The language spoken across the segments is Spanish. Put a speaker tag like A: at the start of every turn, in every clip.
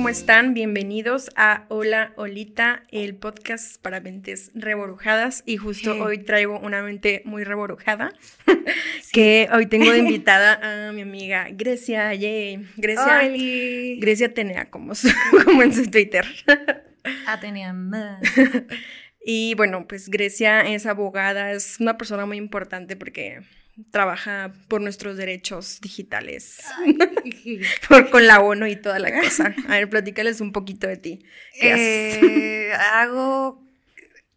A: ¿cómo están? Bienvenidos a Hola Olita, el podcast para mentes reborujadas. Y justo hoy traigo una mente muy reborujada, que hoy tengo de invitada a mi amiga Grecia. Yay. Grecia, Grecia Tenea, como, como en su Twitter.
B: Atenea más.
A: Y bueno, pues Grecia es abogada, es una persona muy importante porque trabaja por nuestros derechos digitales, por, con la ONU y toda la cosa. A ver, platícales un poquito de ti.
B: ¿Qué eh, hago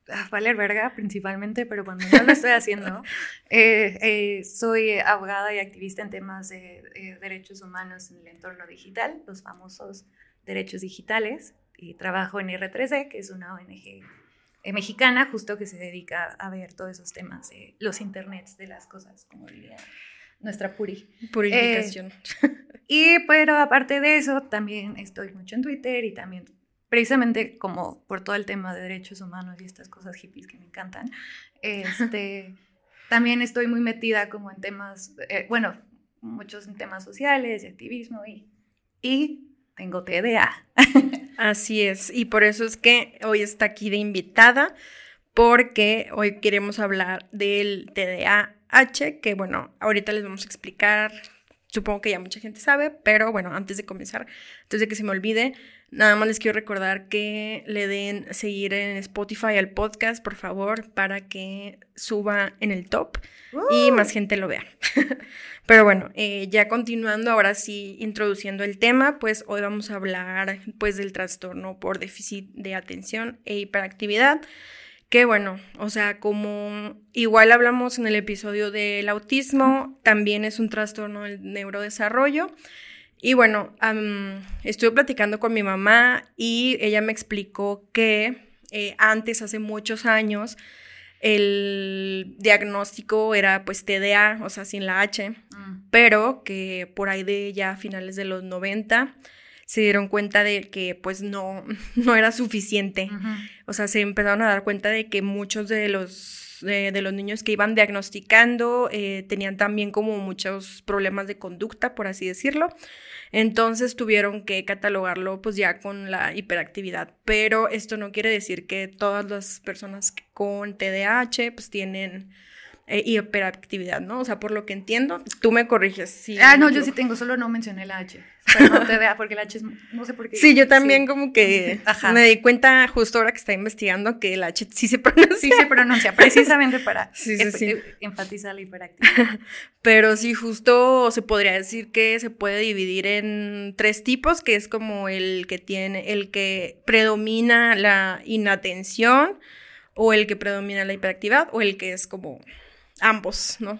B: a valer verga principalmente, pero cuando no lo estoy haciendo, eh, eh, soy abogada y activista en temas de derechos humanos en el entorno digital, los famosos derechos digitales, y trabajo en R3D, que es una ONG mexicana, justo que se dedica a ver todos esos temas de los internets de las cosas, como diría nuestra puri.
A: Purificación.
B: Eh, y pero aparte de eso, también estoy mucho en Twitter y también precisamente como por todo el tema de derechos humanos y estas cosas hippies que me encantan, este, también estoy muy metida como en temas, eh, bueno, muchos en temas sociales y activismo y, y tengo TDA.
A: Así es, y por eso es que hoy está aquí de invitada, porque hoy queremos hablar del TDAH, que bueno, ahorita les vamos a explicar, supongo que ya mucha gente sabe, pero bueno, antes de comenzar, antes de que se me olvide, nada más les quiero recordar que le den seguir en Spotify al podcast, por favor, para que suba en el top y más gente lo vea. Pero bueno, eh, ya continuando, ahora sí, introduciendo el tema, pues hoy vamos a hablar pues del trastorno por déficit de atención e hiperactividad, que bueno, o sea, como igual hablamos en el episodio del autismo, también es un trastorno del neurodesarrollo. Y bueno, estuve platicando con mi mamá y ella me explicó que eh, antes, hace muchos años, el diagnóstico era pues TDA, o sea, sin la H, mm. pero que por ahí de ya finales de los 90 se dieron cuenta de que pues no, no era suficiente. O sea, se empezaron a dar cuenta de que muchos de los, de, los niños que iban diagnosticando eh, tenían también como muchos problemas de conducta, por así decirlo. Entonces tuvieron que catalogarlo pues ya con la hiperactividad, pero esto no quiere decir que todas las personas con TDAH pues tienen eh, hiperactividad, ¿no? O sea, por lo que entiendo, tú me corriges.
B: Sí, ah, no, yo sí tengo, solo no mencioné la H. Pero no TDA, porque la H es, no sé por qué.
A: Sí, yo también como que me di cuenta justo ahora que está investigando que la H sí se pronuncia.
B: Sí se pronuncia, precisamente para enfatizar la hiperactividad.
A: Pero sí, justo se podría decir que se puede dividir en tres tipos, que es como el que tiene, el que predomina la inatención, o el que predomina la hiperactividad, o el que es como ambos, ¿no?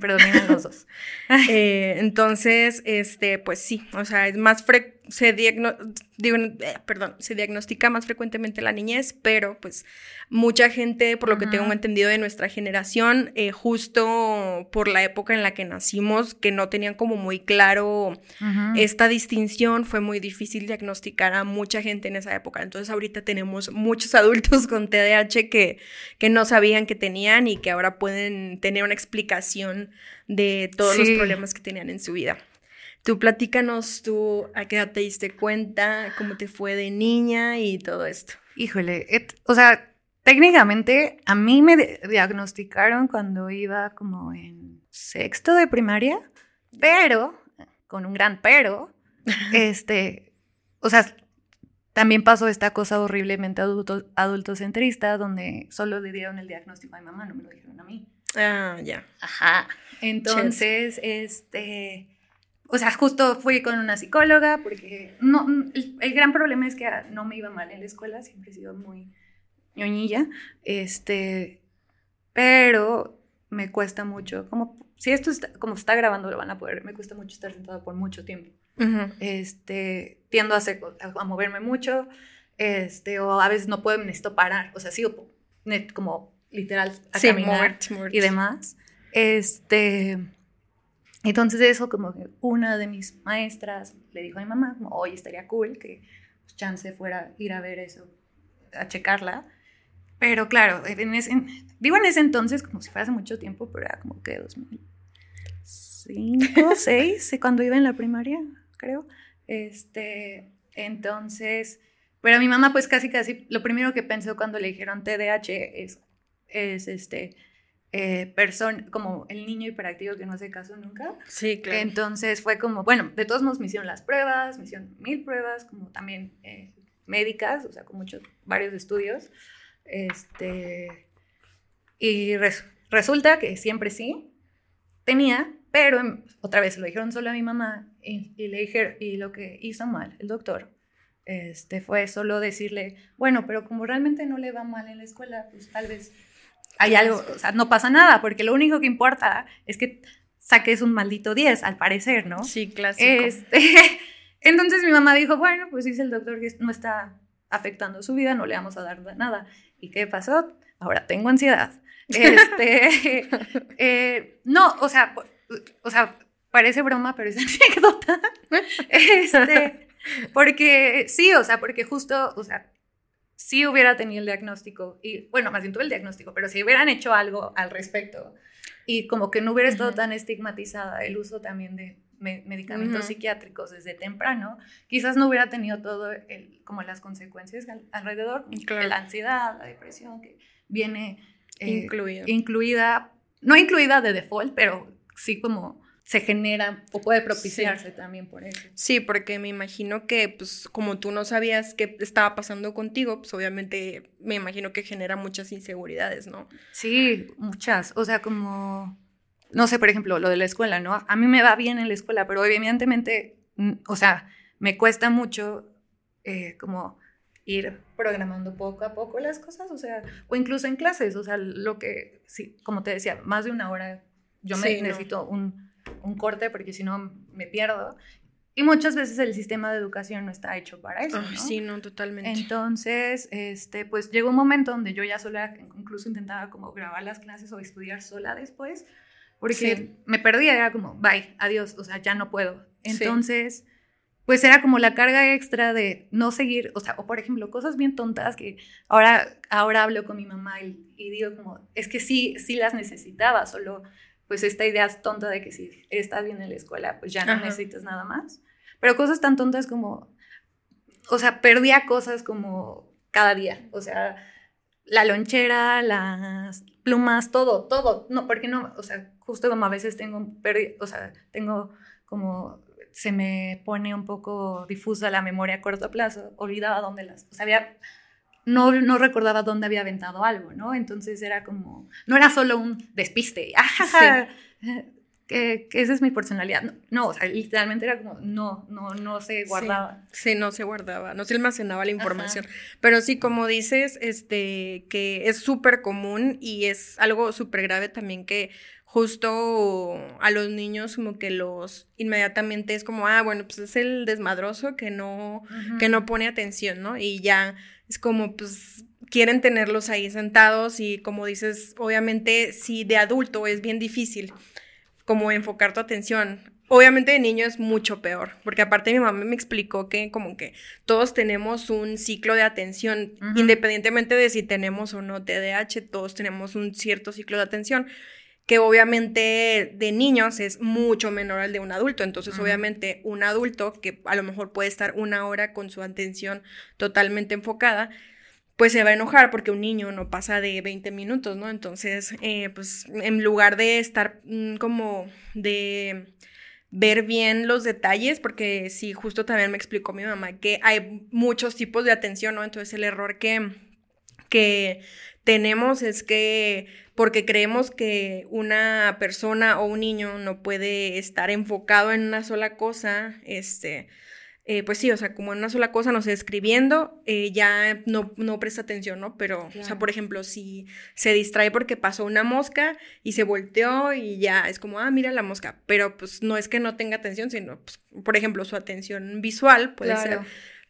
B: Predominan los dos.
A: Eh, entonces, este, pues sí, o sea, es más frecuente se, eh, perdón, se diagnostica más frecuentemente la niñez, pero pues mucha gente, por lo que tengo entendido de nuestra generación, eh, justo por la época en la que nacimos, que no tenían como muy claro esta distinción, fue muy difícil diagnosticar a mucha gente en esa época. Entonces ahorita tenemos muchos adultos con TDAH que, que no sabían que tenían y que ahora pueden tener una explicación de todos los problemas que tenían en su vida. Tú platícanos tú a qué edad te diste cuenta, cómo te fue de niña y todo esto.
B: Híjole, o sea, técnicamente a mí me diagnosticaron cuando iba como en sexto de primaria, pero, con un gran pero, este, o sea, también pasó esta cosa horriblemente adulto, adultocentrista donde solo le dieron el diagnóstico a mi mamá, no me lo dijeron a mí.
A: Ah, ya.
B: Ajá. Entonces, este o sea, justo fui con una psicóloga porque no, el, gran problema es que no me iba mal en la escuela, siempre he sido muy ñoñilla, este, pero me cuesta mucho, como si esto está, como está grabando lo van a poder, me cuesta mucho estar sentada por mucho tiempo. Este, tiendo a, hacer, a, moverme mucho, este, o a veces no puedo, necesito parar, o sea, sigo como literal a caminar y demás. Este, entonces eso como que una de mis maestras le dijo a mi mamá, como, oye, estaría cool que pues, chance fuera ir a ver eso, a checarla. Pero claro, en ese, digo en ese entonces como si fuera hace mucho tiempo, pero era como que 2005, 2006, cuando iba en la primaria, creo. Este, Entonces, pero mi mamá pues casi casi, lo primero que pensó cuando le dijeron TDAH es, es este, eh, persona, como el niño hiperactivo que no hace caso nunca.
A: Sí, claro.
B: Entonces fue como, bueno, de todos modos me hicieron las pruebas, me hicieron mil pruebas, como también eh, médicas, o sea, con muchos, varios estudios. Este, y resulta que siempre sí tenía, pero otra vez lo dijeron solo a mi mamá y, le dijeron, y lo que hizo mal el doctor este, fue solo decirle, bueno, pero como realmente no le va mal en la escuela, pues tal vez hay algo, o sea, no pasa nada, porque lo único que importa es que saques un maldito 10, al parecer, ¿no?
A: Sí, clásico.
B: Este, entonces mi mamá dijo, bueno, pues dice el doctor que no está afectando su vida, no le vamos a dar nada. ¿Y qué pasó? Ahora tengo ansiedad. Este, eh, no, o sea, o sea, parece broma, pero es anécdota. Este, porque sí, o sea, porque justo, o sea, si hubiera tenido el diagnóstico, y bueno, más bien tuve el diagnóstico, pero si hubieran hecho algo al respecto y como que no hubiera estado tan estigmatizada el uso también de medicamentos psiquiátricos desde temprano, quizás no hubiera tenido todo el, como las consecuencias alrededor, la ansiedad, la depresión que viene
A: eh,
B: incluida, no incluida de default, pero sí como se genera o puede propiciarse también por eso.
A: Sí, porque me imagino que, pues, como tú no sabías qué estaba pasando contigo, pues obviamente me imagino que genera muchas inseguridades, ¿no?
B: Sí, muchas. O sea, como, no sé, por ejemplo, lo de la escuela, ¿no? A mí me va bien en la escuela, pero evidentemente, o sea, me cuesta mucho eh, como ir programando poco a poco las cosas, o sea, o incluso en clases, o sea, lo que, sí, como te decía, más de una hora, yo me necesito un un corte porque si no me pierdo. Y muchas veces el sistema de educación no está hecho para eso. ¿no?
A: Sí, no, totalmente.
B: Entonces, este, pues llegó un momento donde yo ya sola, incluso intentaba como grabar las clases o estudiar sola después, porque me perdía, era como, bye, adiós, o sea, ya no puedo. Entonces, pues era como la carga extra de no seguir, o sea, o por ejemplo, cosas bien tontas que ahora, ahora hablo con mi mamá y, y digo como, es que sí, sí las necesitaba, solo pues esta idea es tonta de que si estás bien en la escuela, pues ya no necesitas nada más. Pero cosas tan tontas como, o sea, perdía cosas como cada día, o sea, la lonchera, las plumas, todo, todo, no, porque no, o sea, justo como a veces tengo, o sea, tengo como, se me pone un poco difusa la memoria a corto plazo, olvidaba dónde las, o sea, había no, no recordaba dónde había aventado algo, ¿no? Entonces era como, no era solo un despiste, ¡ah, que, esa es mi personalidad. No, o sea, literalmente era como, no, no, no se guardaba.
A: Sí, no se guardaba, no se almacenaba la información. Pero sí, como dices, este, que es súper común y es algo súper grave también que justo a los niños como que los inmediatamente es como, ah, bueno, pues es el desmadroso que no, que no pone atención, ¿no? Y ya es como, pues, quieren tenerlos ahí sentados y como dices, obviamente, si de adulto es bien difícil como enfocar tu atención. Obviamente de niño es mucho peor, porque aparte mi mamá me explicó que como que todos tenemos un ciclo de atención, independientemente de si tenemos o no TDAH, todos tenemos un cierto ciclo de atención que obviamente de niños es mucho menor al de un adulto. Entonces, obviamente, un adulto que a lo mejor puede estar una hora con su atención totalmente enfocada, pues se va a enojar porque un niño no pasa de 20 minutos, ¿no? Entonces, eh, pues en lugar de estar mm, como de ver bien los detalles, porque sí, justo también me explicó mi mamá que hay muchos tipos de atención, ¿no? Entonces el error que, que tenemos es que porque creemos que una persona o un niño no puede estar enfocado en una sola cosa, este, eh, pues sí, o sea, como en una sola cosa, no sé, escribiendo, eh, ya no, no presta atención, ¿no? Pero, o sea, por ejemplo, si se distrae porque pasó una mosca y se volteó y ya es como, ah, mira la mosca, pero pues no es que no tenga atención, sino, pues, por ejemplo, su atención visual puede ser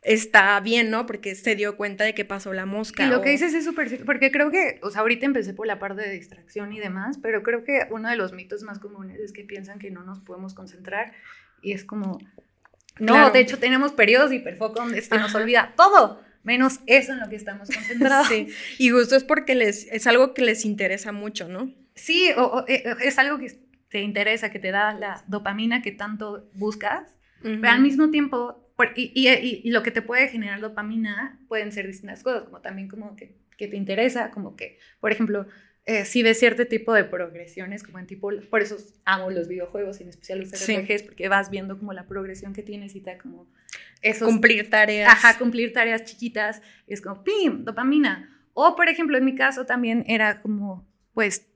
A: está bien, ¿no? Porque se dio cuenta de que pasó la mosca.
B: Y lo que dices es súper, porque creo que, o sea, ahorita empecé por la parte de distracción y demás, pero creo que uno de los mitos más comunes es que piensan que no nos podemos concentrar y es como, no, de hecho tenemos periodos de hiperfoco donde se nos olvida todo, menos eso en lo que estamos concentrados. Sí,
A: y justo es porque les, es algo que les interesa mucho, ¿no?
B: Sí, o, eh, es algo que te interesa, que te da la dopamina que tanto buscas, pero al mismo tiempo y, lo que te puede generar dopamina pueden ser distintas cosas, como también como que, que te interesa, como que, por ejemplo, eh, si ves cierto tipo de progresiones, como en tipo, por eso amo los videojuegos, en especial los RPGs, porque vas viendo como la progresión que tienes y te como
A: esos, Cumplir tareas.
B: Ajá, cumplir tareas chiquitas, y es como, ¡pim! Dopamina. O, por ejemplo, en mi caso también era como, pues,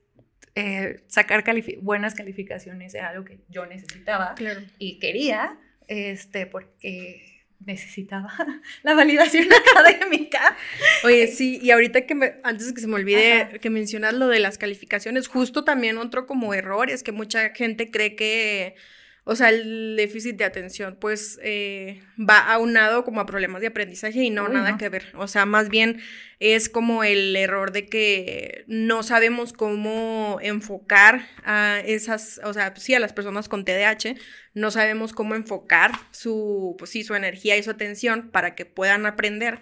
B: eh, sacar buenas calificaciones era algo que yo necesitaba y quería, este, porque necesitaba la validación académica.
A: Oye, sí, y ahorita que antes de que se me olvide que mencionas lo de las calificaciones, justo también otro como error es que mucha gente cree que o sea, el déficit de atención, pues eh, va aunado como a problemas de aprendizaje y no, nada que ver. O sea, más bien es como el error de que no sabemos cómo enfocar a esas, o sea, sí, a las personas con TDAH, no sabemos cómo enfocar su, pues sí, su energía y su atención para que puedan aprender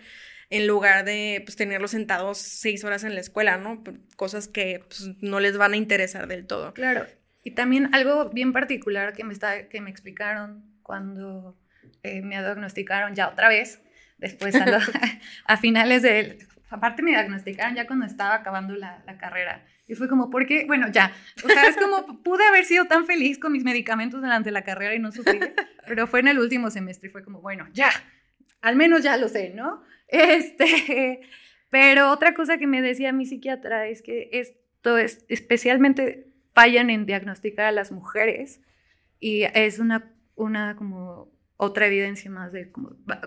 A: en lugar de pues, tenerlos sentados seis horas en la escuela, ¿no? Cosas que pues, no les van a interesar del todo.
B: Claro, y también algo bien particular que me, está, que me explicaron cuando eh, me diagnosticaron ya otra vez, después a, a finales del... Aparte me diagnosticaron ya cuando estaba acabando la, la carrera. Y fue como, ¿por qué? Bueno, ya. O sea, es como, pude haber sido tan feliz con mis medicamentos durante la carrera y no sufrí, pero fue en el último semestre y fue como, bueno, ya, al menos ya lo sé, ¿no? Este, pero otra cosa que me decía mi psiquiatra es que esto es especialmente fallan en diagnosticar a las mujeres y es una, una como otra evidencia más de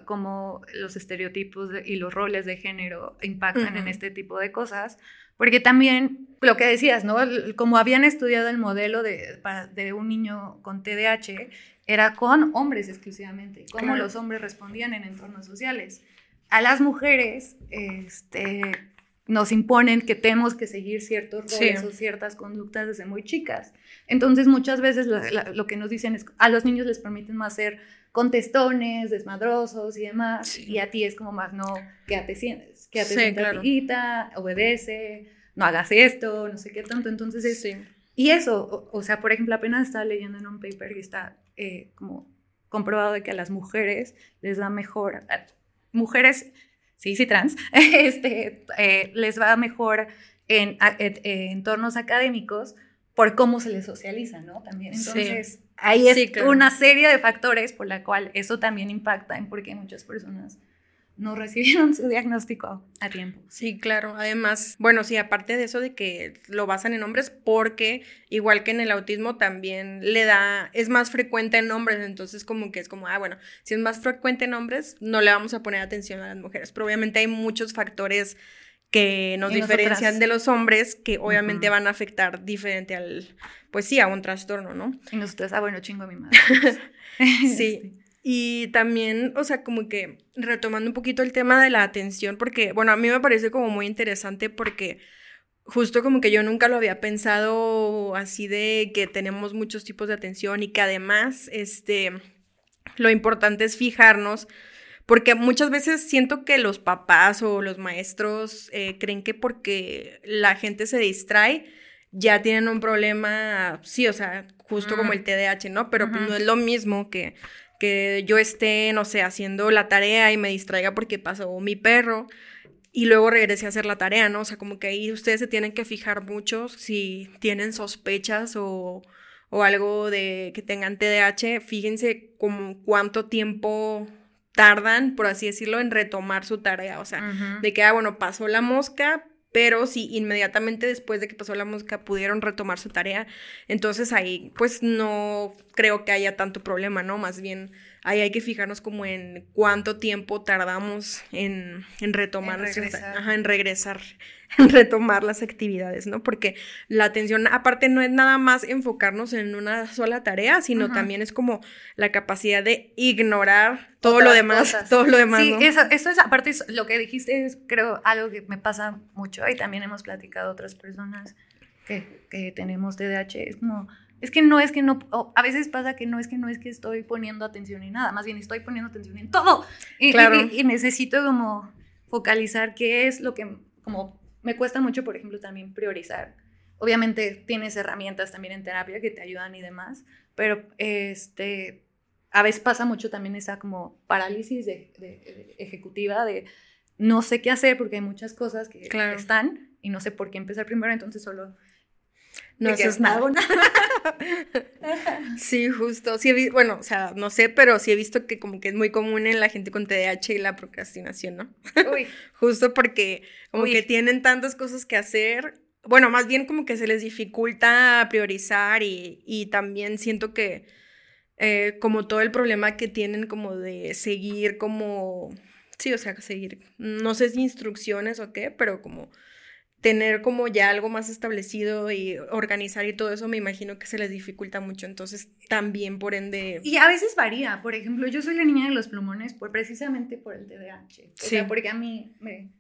B: cómo, los estereotipos y los roles de género impactan en este tipo de cosas, porque también lo que decías, ¿no? Como habían estudiado el modelo de, de un niño con TDAH, era con hombres exclusivamente, cómo los hombres respondían en entornos sociales. A las mujeres, este, nos imponen que tenemos que seguir ciertos roles o ciertas conductas desde muy chicas. Entonces, muchas veces lo que nos dicen es, a los niños les permiten más ser contestones, desmadrosos y demás, y a ti es como más, no, quédate, quédate sí, claro. obedece, no hagas esto, no sé qué tanto. Entonces, es, y eso, o, sea, por ejemplo, apenas estaba leyendo en un paper que está eh, como comprobado de que a las mujeres les da mejor, mujeres sí, sí, trans, este, eh, les va mejor en, entornos académicos por cómo se les socializa, ¿no? También, entonces, ahí es una serie de factores por la cual eso también impacta en por qué muchas personas no recibieron su diagnóstico a tiempo.
A: Sí, claro. Además, bueno, sí, aparte de eso de que lo basan en hombres, porque igual que en el autismo también le da, es más frecuente en hombres, entonces como que es como, ah, bueno, si es más frecuente en hombres, no le vamos a poner atención a las mujeres, pero obviamente hay muchos factores que nos diferencian de los hombres que obviamente van a afectar diferente al, pues sí, a un trastorno, ¿no?
B: Y nosotros, ah, bueno, chingo a mi madre.
A: sí. Y también, o sea, como que retomando un poquito el tema de la atención, porque, bueno, a mí me parece como muy interesante porque justo como que yo nunca lo había pensado así de que tenemos muchos tipos de atención y que además, este, lo importante es fijarnos, porque muchas veces siento que los papás o los maestros eh, creen que porque la gente se distrae, ya tienen un problema, sí, o sea, justo como el TDAH, ¿no? Pero pues no es lo mismo que que yo esté, no sé, haciendo la tarea y me distraiga porque pasó mi perro y luego regrese a hacer la tarea, ¿no? O sea, como que ahí ustedes se tienen que fijar mucho si tienen sospechas o, o algo de que tengan TDAH, fíjense como cuánto tiempo tardan, por así decirlo, en retomar su tarea, o sea, de que, ah, bueno, pasó la mosca, pero si inmediatamente después de que pasó la música pudieron retomar su tarea, entonces ahí pues no creo que haya tanto problema, ¿no? Más bien ahí hay que fijarnos como en cuánto tiempo tardamos en, retomar, en regresar. Ajá, en regresar, en retomar las actividades, ¿no? Porque la atención, aparte, no es nada más enfocarnos en una sola tarea, sino también es como la capacidad de ignorar todo lo demás, todo lo demás.
B: Sí, eso, eso es, aparte, lo que dijiste es, creo, algo que me pasa mucho y también hemos platicado otras personas que, que tenemos TDAH, es como es que no es que no, a veces pasa que no es que no es que estoy poniendo atención en nada, más bien estoy poniendo atención en todo. Y, claro. y, necesito como focalizar qué es lo que, como me cuesta mucho, por ejemplo, también priorizar. Obviamente tienes herramientas también en terapia que te ayudan y demás, pero este, a veces pasa mucho también esa como parálisis de, ejecutiva de no sé qué hacer porque hay muchas cosas que están y no sé por qué empezar primero, entonces solo
A: no haces nada. sí, justo. Sí bueno, o sea, no sé, pero sí he visto que como que es muy común en la gente con TDAH y la procrastinación, ¿no? Uy. justo porque como que tienen tantas cosas que hacer. Bueno, más bien como que se les dificulta priorizar y, y también siento que eh, como todo el problema que tienen como de seguir como, sí, o sea, seguir, no sé si instrucciones o qué, pero como tener como ya algo más establecido y organizar y todo eso, me imagino que se les dificulta mucho. Entonces, también por ende.
B: Y a veces varía. Por ejemplo, yo soy la niña de los plumones por precisamente por el TDAH. O sea, porque a mí me,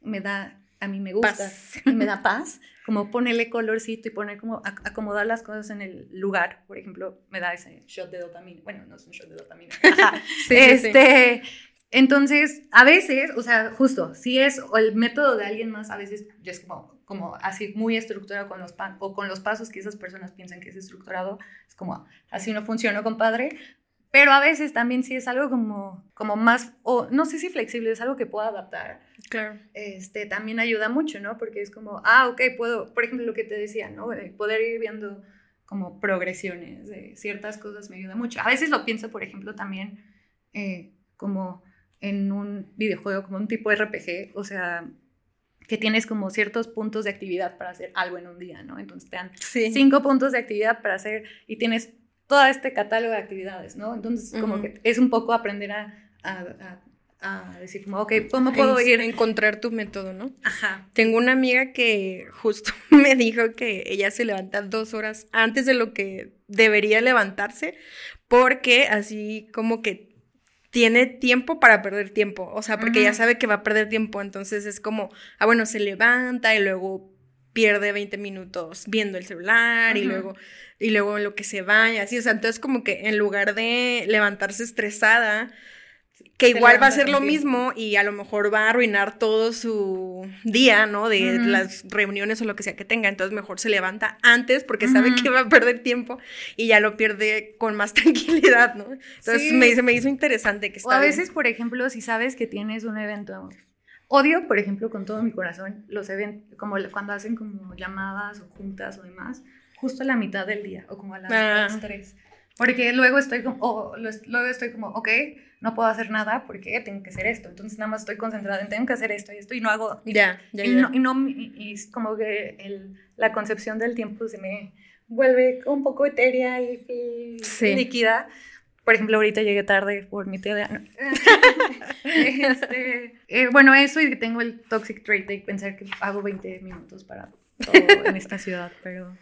B: me da, a mí me gusta y me da paz. Como ponerle colorcito y poner como acomodar las cosas en el lugar. Por ejemplo, me da ese shot de dopamina. Bueno, no es un shot de dopamina. sí, este, entonces, a veces, o sea, justo, si es el método de alguien más, a veces yo es como, como así muy estructurado con los, o con los pasos que esas personas piensan que es estructurado, es como, así no funciona, compadre. Pero a veces también sí es algo como, como más, o no sé si flexible, es algo que puedo adaptar.
A: Claro.
B: Este, también ayuda mucho, ¿no? Porque es como, ah, ok, puedo, por ejemplo, lo que te decía, ¿no? Poder ir viendo como progresiones de ciertas cosas me ayuda mucho. A veces lo pienso, por ejemplo, también eh, como en un videojuego como un tipo RPG, o sea, que tienes como ciertos puntos de actividad para hacer algo en un día, ¿no? Entonces te dan cinco puntos de actividad para hacer y tienes todo este catálogo de actividades, ¿no? Entonces como que es un poco aprender a, a, a, decir como, ok, ¿cómo puedo ir?
A: Encontrar tu método, ¿no?
B: Ajá.
A: Tengo una amiga que justo me dijo que ella se levanta dos horas antes de lo que debería levantarse porque así como que tiene tiempo para perder tiempo, o sea, porque ya sabe que va a perder tiempo, entonces es como, ah, bueno, se levanta y luego pierde 20 minutos viendo el celular y luego y luego lo que se vaya, así, o sea, entonces como que en lugar de levantarse estresada, que igual va a ser lo mismo y a lo mejor va a arruinar todo su día, ¿no? De las reuniones o lo que sea que tenga. Entonces mejor se levanta antes porque sabe que va a perder tiempo y ya lo pierde con más tranquilidad, ¿no? Entonces me, me hizo interesante que está
B: O a veces, por ejemplo, si sabes que tienes un evento Odio, por ejemplo, con todo mi corazón, los eventos, como cuando hacen como llamadas o juntas o demás, justo a la mitad del día o como a las, ah. tres. Porque luego estoy como, luego estoy como, ok, no puedo hacer nada porque tengo que hacer esto. Entonces nada más estoy concentrada en tengo que hacer esto y esto y no hago.
A: Ya,
B: ya, y, No, y, no, y, como que el, la concepción del tiempo se me vuelve un poco etérea y, líquida. Por ejemplo, ahorita llegué tarde por mi TDA. este, eh, bueno, eso y que tengo el toxic trait de pensar que hago 20 minutos para todo en esta ciudad, pero,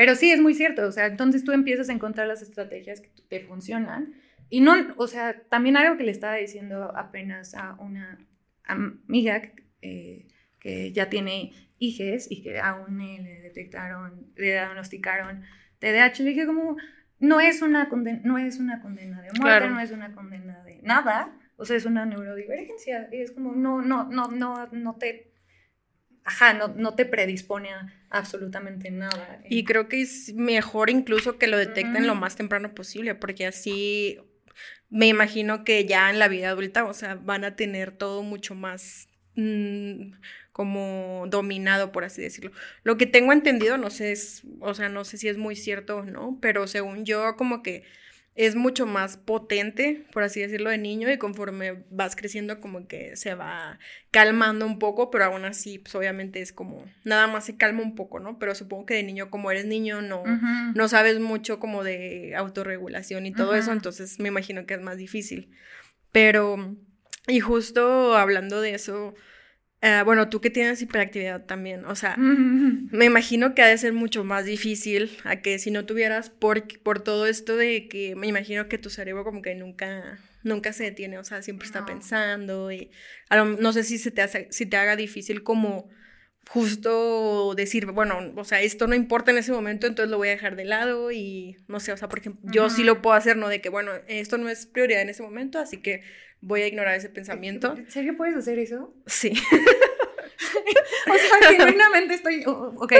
B: pero sí, es muy cierto. O sea, entonces tú empiezas a encontrar las estrategias que te funcionan y no, o sea, también algo que le estaba diciendo apenas a una amiga eh, que ya tiene hijes y que aún le detectaron, le diagnosticaron TDAH, le dije como, no es una condena, no es una condena de muerte, no es una condena de nada, o sea, es una neurodivergencia, y es como, no, no, no, no, no te, ajá, no, no te predispone a absolutamente nada.
A: Y creo que es mejor incluso que lo detecten lo más temprano posible, porque así me imagino que ya en la vida adulta, o sea, van a tener todo mucho más mm, como dominado, por así decirlo. Lo que tengo entendido, no sé, es, o sea, no sé si es muy cierto o no, pero según yo, como que es mucho más potente, por así decirlo, de niño y conforme vas creciendo como que se va calmando un poco, pero aún así, pues obviamente es como, nada más se calma un poco, ¿no? Pero supongo que de niño, como eres niño, no, no sabes mucho como de autorregulación y todo eso, entonces me imagino que es más difícil. Pero, y justo hablando de eso, eh, bueno, tú que tienes hiperactividad también, o sea, me imagino que ha de ser mucho más difícil a que si no tuvieras por, por todo esto de que me imagino que tu cerebro como que nunca, nunca se detiene, o sea, siempre está pensando y no sé si se te hace, si te haga difícil como justo decir, bueno, o sea, esto no importa en ese momento, entonces lo voy a dejar de lado y no sé, o sea, por ejemplo, yo sí lo puedo hacer, ¿no? De que, bueno, esto no es prioridad en ese momento, así que voy a ignorar ese pensamiento.
B: ¿En serio puedes hacer eso?
A: Sí.
B: o sea, genuinamente estoy, ok,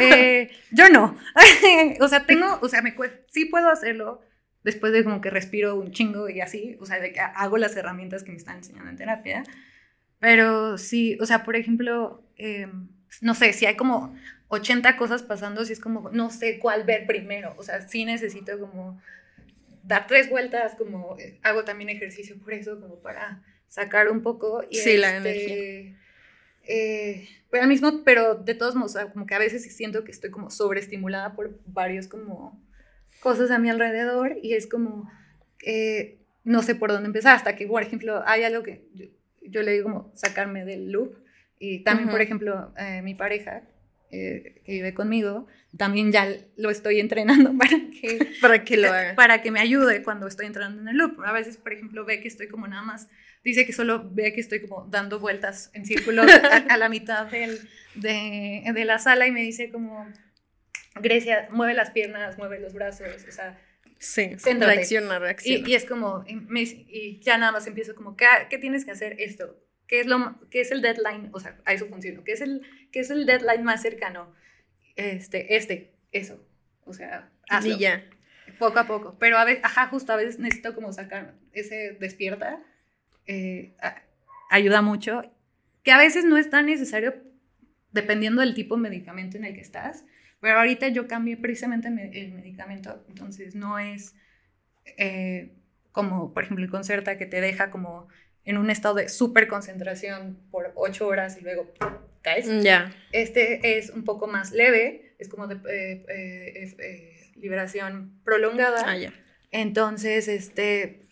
B: eh, yo no, o sea, tengo, o sea, me sí puedo hacerlo, después de como que respiro un chingo y así, o sea, de que hago las herramientas que me están enseñando en terapia. Pero sí, o sea, por ejemplo, em, no sé, si hay como 80 cosas pasando, si es como, no sé cuál ver primero, o sea, sí necesito como dar tres vueltas, como eh, hago también ejercicio por eso, como para sacar un poco. Y
A: sí, la este, energía.
B: Eh, pero al mismo, pero de todos modos, como que a veces siento que estoy como sobreestimulada por varios como cosas a mi alrededor y es como, eh, no sé por dónde empezar, hasta que, por ejemplo, hay algo que yo, le digo como sacarme del loop y también, por ejemplo, eh, mi pareja que vive conmigo, también ya lo estoy entrenando para que,
A: para que lo haga.
B: Para que me ayude cuando estoy entrando en el loop. A veces, por ejemplo, ve que estoy como nada más dice que solo ve que estoy como dando vueltas en círculos a, la mitad del, de, de, la sala y me dice como, Grecia, mueve las piernas, mueve los brazos, o sea...
A: Sí, reacciona, reacciona.
B: Y, y, es como, y, ya nada más empiezo como, ¿qué, ¿qué, tienes que hacer esto? ¿Qué es, lo, ¿Qué es el deadline? O sea, a eso funciona. ¿Qué es el, qué es el deadline más cercano? Este, este, eso. O sea, hazlo.
A: Y ya.
B: Poco a poco. Pero a veces, ajá, justo a veces necesito como sacar ese despierta eh, ayuda mucho, que a veces no es tan necesario dependiendo del tipo de medicamento en el que estás, pero ahorita yo cambié precisamente el medicamento, entonces no es eh, como, por ejemplo, el Concerta que te deja como en un estado de súper concentración por ocho horas y luego caes.
A: Ya.
B: Este es un poco más leve, es como de eh, liberación prolongada.
A: Ah, ya.
B: Entonces, este,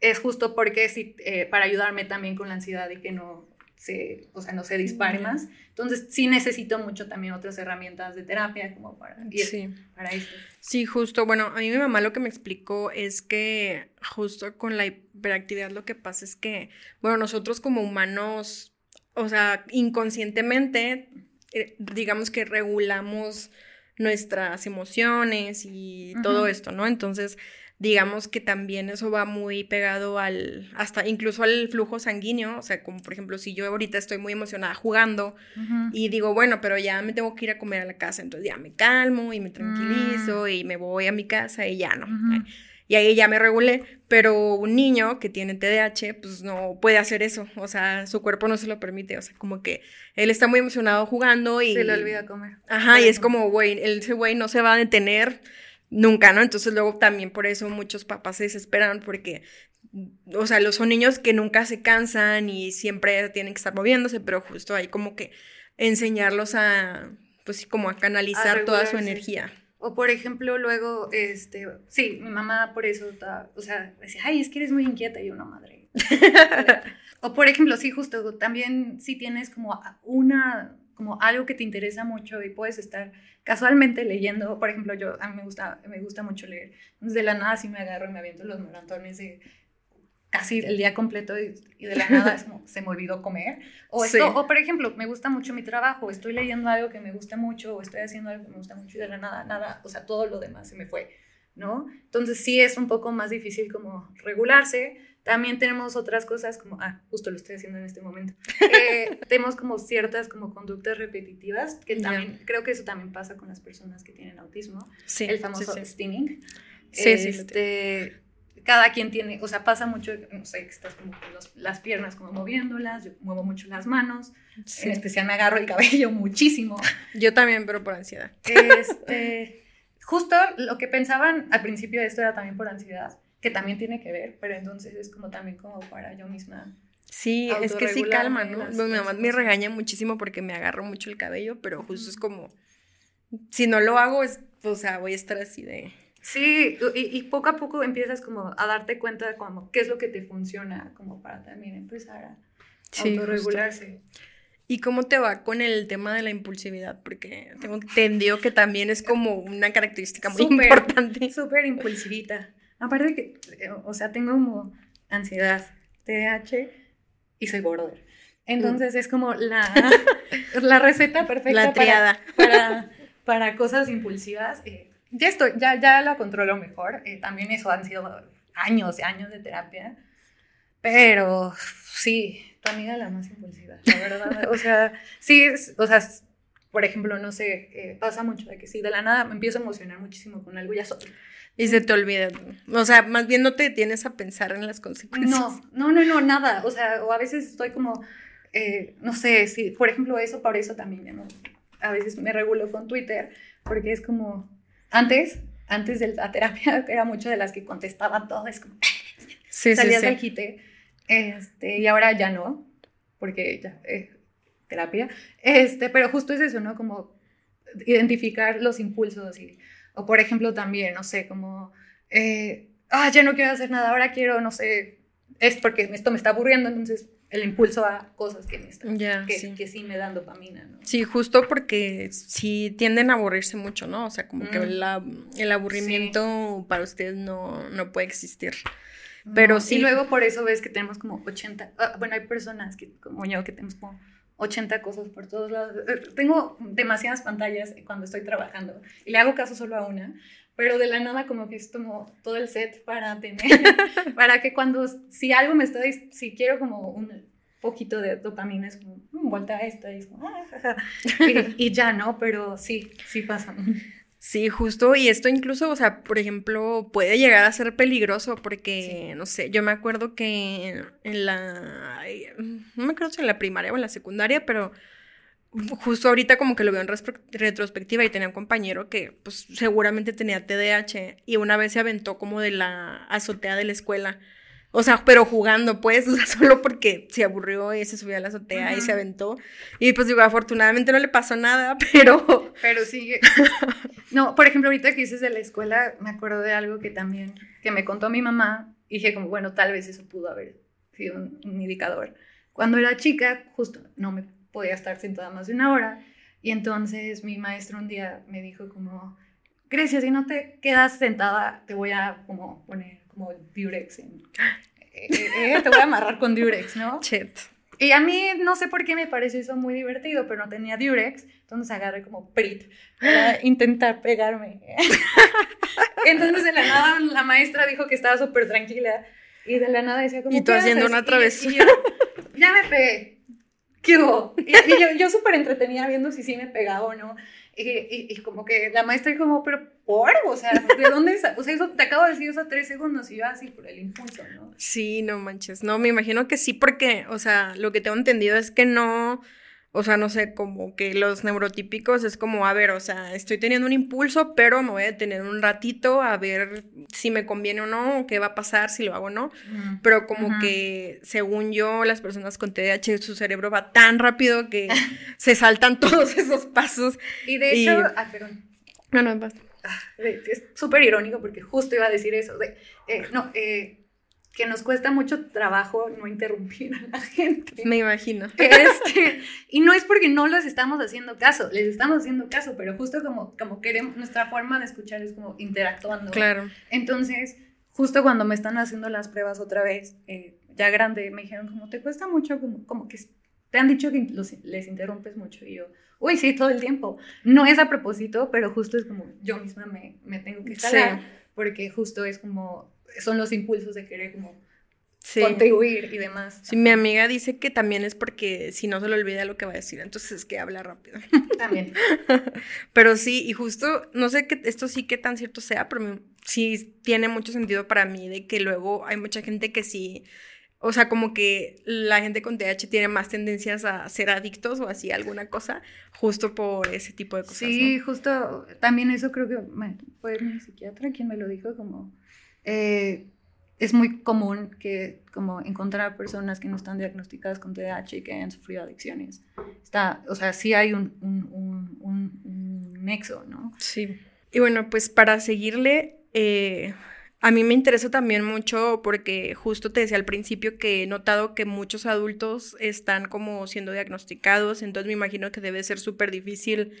B: es justo porque eh, para ayudarme también con la ansiedad y que no se, o sea, no se dispare más. Entonces, sí necesito mucho también otras herramientas de terapia como para, sí. para esto.
A: Sí, justo. Bueno, a mí mi mamá lo que me explicó es que justo con la hiperactividad lo que pasa es que, bueno, nosotros como humanos, o sea, inconscientemente, eh, digamos que regulamos nuestras emociones y todo esto, ¿no? Entonces, digamos que también eso va muy pegado al, hasta incluso al flujo sanguíneo, o sea, como por ejemplo, si yo ahorita estoy muy emocionada jugando y digo, bueno, pero ya me tengo que ir a comer a la casa, entonces ya me calmo y me tranquilizo mm. y me voy a mi casa y ya no. Y ahí ya me regulé, pero un niño que tiene TDAH, pues no puede hacer eso, o sea, su cuerpo no se lo permite, o sea, como que él está muy emocionado jugando y...
B: Se le olvida comer.
A: Ajá, y es como, güey, ese güey no se va a detener nunca, ¿no? Entonces luego también por eso muchos papás se desesperan porque, o sea, los son niños que nunca se cansan y siempre tienen que estar moviéndose, pero justo hay como que enseñarlos a, pues sí, como a canalizar toda su energía.
B: O por ejemplo, luego, este, sí, mi mamá por eso, o sea, decía, ay, es que eres muy inquieta y una madre. o por ejemplo, sí, justo, también si tienes como una como algo que te interesa mucho y puedes estar casualmente leyendo, por ejemplo, yo a mí me gusta, me gusta mucho leer, entonces de la nada sí me agarro y me aviento los marantones de casi el día completo y, de la nada es como, se me olvidó comer. O, esto, o por ejemplo, me gusta mucho mi trabajo, estoy leyendo algo que me gusta mucho o estoy haciendo algo que me gusta mucho y de la nada, nada, o sea, todo lo demás se me fue, ¿no? Entonces sí es un poco más difícil como regularse, también tenemos otras cosas como, ah, justo lo estoy haciendo en este momento. Eh, tenemos como ciertas como conductas repetitivas, que también, creo que eso también pasa con las personas que tienen autismo.
A: Sí,
B: el famoso
A: sí,
B: steaming.
A: Sí,
B: este, Cada quien tiene, o sea, pasa mucho, no sé, que estás como con las piernas como moviéndolas, yo muevo mucho las manos, en especial me agarro el cabello muchísimo.
A: Yo también, pero por ansiedad.
B: Este, justo lo que pensaban al principio de esto era también por ansiedad que también tiene que ver, pero entonces es como también como para yo misma.
A: Sí, es que sí calma, ¿no? Mi mamá me regaña muchísimo porque me agarro mucho el cabello, pero justo es como, si no lo hago, es, o sea, voy a estar así de...
B: Sí, y, poco a poco empiezas como a darte cuenta de como qué es lo que te funciona, como para también empezar a sí, autorregularse.
A: ¿Y cómo te va con el tema de la impulsividad? Porque tengo entendido que también es como una característica muy importante.
B: Súper impulsivita. Aparte que, o sea, tengo como ansiedad, TDAH y soy border. Entonces es como la, la receta perfecta Para, para, cosas impulsivas. Eh, ya estoy, ya, ya la controlo mejor. Eh, también eso han sido años y años de terapia. Pero sí, tu amiga la más impulsiva, la verdad. o sea, sí, o sea, por ejemplo, no sé, eh, pasa mucho de que si de la nada me empiezo a emocionar muchísimo con algo, ya soy.
A: Y se te olvida. O sea, más bien no te detienes a pensar en las consecuencias.
B: No, no, no, no, nada. O sea, o a veces estoy como, eh, no sé, si, por ejemplo, eso, por eso también ya no. A veces me regulo con Twitter, porque es como, antes, antes de la terapia, era mucho de las que contestaba todo, es como, sí, salías sí, del quite. Este, y ahora ya no, porque ya, eh, terapia. Este, pero justo es eso, ¿no? Como identificar los impulsos y, o por ejemplo también, no sé, como, eh, ah, ya no quiero hacer nada, ahora quiero, no sé, es porque esto me está aburriendo, entonces el impulso a cosas que me están, que, sí. que, sí. me dan dopamina, ¿no?
A: Sí, justo porque sí tienden a aburrirse mucho, ¿no? O sea, como que el aburrimiento para ustedes no, no puede existir. Pero sí.
B: Y luego por eso ves que tenemos como 80, ah, bueno, hay personas que, como yo que tenemos como 80 cosas por todos lados. Eh, tengo demasiadas pantallas cuando estoy trabajando y le hago caso solo a una, pero de la nada como que es como todo el set para tener, para que cuando, si algo me está, si quiero como un poquito de dopamina, es como, mm, vuelta a esto, y, como, ah, y, y, ya, ¿no? Pero sí, sí pasa.
A: Sí, justo, y esto incluso, o sea, por ejemplo, puede llegar a ser peligroso porque, no sé, yo me acuerdo que en la, no me acuerdo si en la primaria o en la secundaria, pero justo ahorita como que lo veo en retrospectiva y tenía un compañero que pues seguramente tenía TDAH y una vez se aventó como de la azotea de la escuela o sea, pero jugando, pues, o sea, solo porque se aburrió y se subió a la azotea y se aventó. Y pues digo, afortunadamente no le pasó nada, pero...
B: Pero sí. No, por ejemplo, ahorita que dices de la escuela, me acuerdo de algo que también, que me contó mi mamá, y dije como, bueno, tal vez eso pudo haber sido un, un indicador. Cuando era chica, justo no me podía estar sentada más de una hora, y entonces mi maestro un día me dijo como, Grecia, si no te quedas sentada, te voy a como poner como Durex. En, eh, eh, te voy a amarrar con Durex, ¿no?
A: Chet.
B: Y a mí no sé por qué me pareció eso muy divertido, pero no tenía Durex, entonces agarré como Prit para intentar pegarme. entonces de la nada la maestra dijo que estaba súper tranquila y de la nada decía como...
A: Y tú haciendo una travesura.
B: ya me pegué. ¿Qué hubo? Y, yo, yo súper entretenida viendo si sí me pegaba o no. Y, como que la maestra dijo, pero por, o sea, ¿de dónde? O sea, eso te acabo de decir eso tres segundos y yo así por el impulso, ¿no?
A: Sí, no manches. No, me imagino que sí, porque, o sea, lo que tengo entendido es que no o sea, no sé, como que los neurotípicos es como, a ver, o sea, estoy teniendo un impulso, pero me voy a detener un ratito a ver si me conviene o no, o qué va a pasar, si lo hago o no. Pero como que, según yo, las personas con TDAH, su cerebro va tan rápido que se saltan todos esos pasos.
B: Y de hecho, ah, perdón.
A: No, no, basta.
B: Ah, es súper irónico porque justo iba a decir eso. De, eh, no, eh, que nos cuesta mucho trabajo no interrumpir a la gente.
A: Me imagino.
B: Este, y no es porque no les estamos haciendo caso, les estamos haciendo caso, pero justo como, como queremos, nuestra forma de escuchar es como interactuando.
A: Claro.
B: Entonces, justo cuando me están haciendo las pruebas otra vez, eh, ya grande, me dijeron como, te cuesta mucho, como, como que te han dicho que les interrumpes mucho y yo, uy, sí, todo el tiempo. No es a propósito, pero justo es como yo misma me, me tengo que salir porque justo es como son los impulsos de querer como contribuir y demás.
A: Sí, mi amiga dice que también es porque si no se le olvida lo que va a decir, entonces es que habla rápido.
B: También.
A: pero sí, y justo, no sé que esto sí que tan cierto sea, pero sí tiene mucho sentido para mí de que luego hay mucha gente que sí, o sea, como que la gente con TH tiene más tendencias a ser adictos o así alguna cosa, justo por ese tipo de cosas.
B: Sí, justo, también eso creo que fue mi psiquiatra quien me lo dijo como eh, es muy común que como encontrar personas que no están diagnosticadas con TDAH y que hayan sufrido adicciones. Está, o sea, sí hay un, un, un, nexo, ¿no?
A: Sí. Y bueno, pues para seguirle, eh, a mí me interesa también mucho porque justo te decía al principio que he notado que muchos adultos están como siendo diagnosticados, entonces me imagino que debe ser súper difícil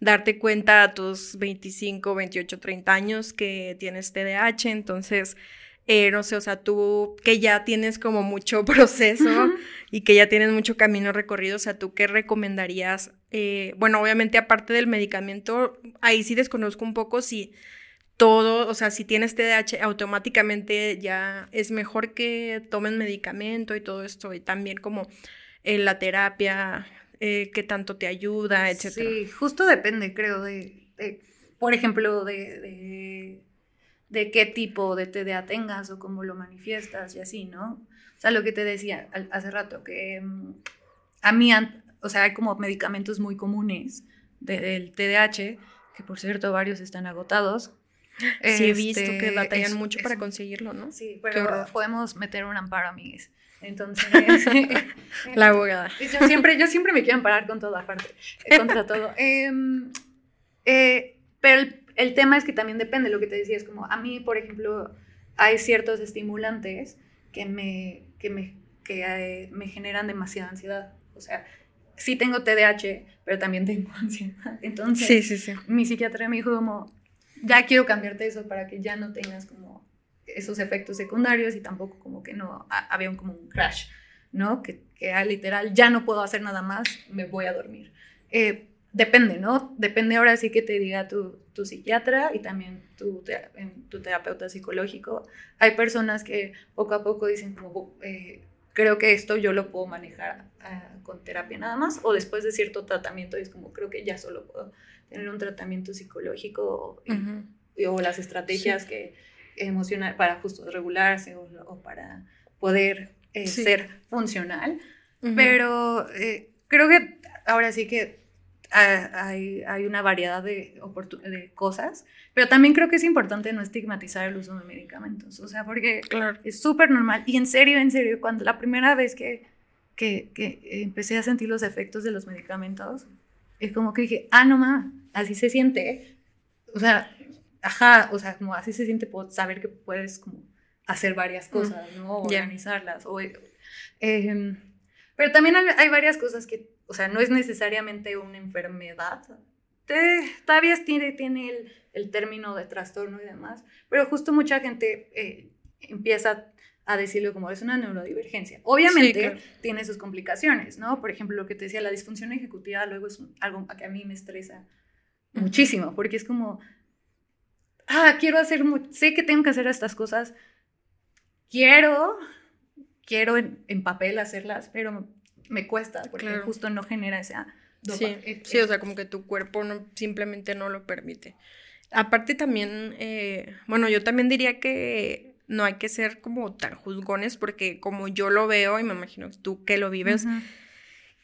A: darte cuenta a tus 25, 28, 30 años que tienes TDAH, entonces, eh, no sé, o sea, tú que ya tienes como mucho proceso y que ya tienes mucho camino recorrido, o sea, ¿tú qué recomendarías? Eh, bueno, obviamente aparte del medicamento, ahí sí desconozco un poco si todo, o sea, si tienes TDAH, automáticamente ya es mejor que tomen medicamento y todo esto, y también como en la terapia eh, qué tanto te ayuda, etcétera.
B: Sí, justo depende, creo, de, por ejemplo, de, de, qué tipo de TDA tengas o cómo lo manifiestas y así, ¿no? O sea, lo que te decía hace rato, que mm, a mí, o sea, hay como medicamentos muy comunes del TDAH, que por cierto varios están agotados,
A: Sí, he visto que este, batallan mucho para conseguirlo, ¿no?
B: Sí, pero podemos meter un amparo, amigues. Entonces,
A: la abogada.
B: Yo siempre, yo siempre me quiero amparar con toda parte, eh, contra todo. Em, eh, pero el, tema es que también depende, lo que te decía, es como a mí, por ejemplo, hay ciertos estimulantes que me, que me, que, eh, me generan demasiada ansiedad. O sea, sí tengo TDAH, pero también tengo ansiedad. Entonces,
A: sí, sí, sí.
B: mi psiquiatra me dijo como, ya quiero cambiarte eso para que ya no tengas como esos efectos secundarios y tampoco como que no había un, como un crash, ¿no? Que, que era literal, ya no puedo hacer nada más, me voy a dormir. Eh, depende, ¿no? Depende ahora sí que te diga tu, tu psiquiatra y también tu, tu terapeuta psicológico. Hay personas que poco a poco dicen como, eh, creo que esto yo lo puedo manejar ah, con terapia nada más, o después de cierto tratamiento es como, creo que ya solo puedo tener un tratamiento psicológico o las estrategias que emocional para justo regularse o, para poder eh, ser funcional. Pero eh, creo que ahora sí que hay, hay una variedad de, de, cosas, pero también creo que es importante no estigmatizar el uso de medicamentos, o sea, porque es súper normal. Y en serio, en serio, cuando la primera vez que, que, que empecé a sentir los efectos de los medicamentos, es como que dije, ah, no más, así se siente. O sea, ajá, o sea, como así se siente saber que puedes como hacer varias cosas, ¿no? Organizarlas. O, em, pero también hay, varias cosas que, o sea, no es necesariamente una enfermedad. todavía tiene, tiene el, el, término de trastorno y demás, pero justo mucha gente eh, empieza a decirlo como es una neurodivergencia. Obviamente tiene sus complicaciones, ¿no? Por ejemplo, lo que te decía, la disfunción ejecutiva luego es algo que a mí me estresa muchísimo, porque es como, ah, quiero hacer, sé que tengo que hacer estas cosas, quiero, quiero en, papel hacerlas, pero me cuesta, porque justo no genera esa...
A: Sí, eh, sí, o sea, como que tu cuerpo no, simplemente no lo permite. Aparte también, eh, bueno, yo también diría que no hay que ser como tan juzgones porque como yo lo veo y me imagino tú que lo vives,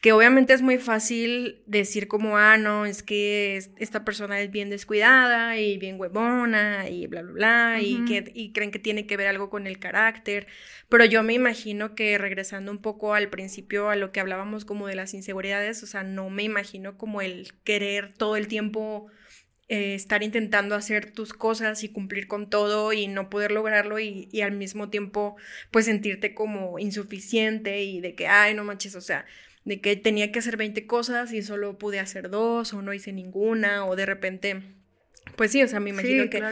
A: que obviamente es muy fácil decir como, ah, no, es que esta persona es bien descuidada y bien huevona y bla, bla, bla, y, que, y creen que tiene que ver algo con el carácter, pero yo me imagino que regresando un poco al principio a lo que hablábamos como de las inseguridades, o sea, no me imagino como el querer todo el tiempo eh, estar intentando hacer tus cosas y cumplir con todo y no poder lograrlo y, al mismo tiempo pues sentirte como insuficiente y de que, ay, no manches, o sea, de que tenía que hacer 20 cosas y solo pude hacer dos o no hice ninguna o de repente, pues sí, o sea, me imagino que...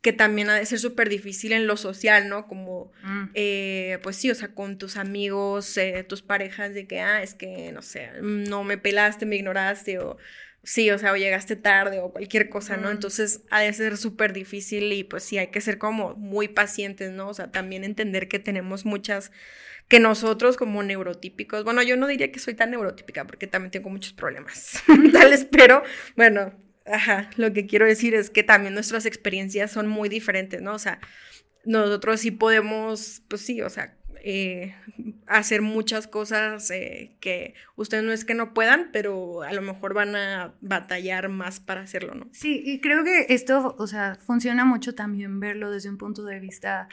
A: que también ha de ser súper difícil en lo social, ¿no? Como, mm. eh, pues sí, o sea, con tus amigos, eh, tus parejas, de que, ah, es que, no sé, no me pelaste, me ignoraste, o sí, o sea, o llegaste tarde o cualquier cosa, ¿no? Entonces ha de ser súper difícil y pues sí, hay que ser como muy pacientes, ¿no? O sea, también entender que tenemos muchas, que nosotros como neurotípicos, bueno, yo no diría que soy tan neurotípica porque también tengo muchos problemas mentales, pero bueno, ajá, lo que quiero decir es que también nuestras experiencias son muy diferentes, ¿no? O sea, nosotros sí podemos, pues sí, o sea, eh, hacer muchas cosas eh, que ustedes no es que no puedan, pero a lo mejor van a batallar más para hacerlo, ¿no?
B: Sí, y creo que esto, o sea, funciona mucho también verlo desde un punto de vista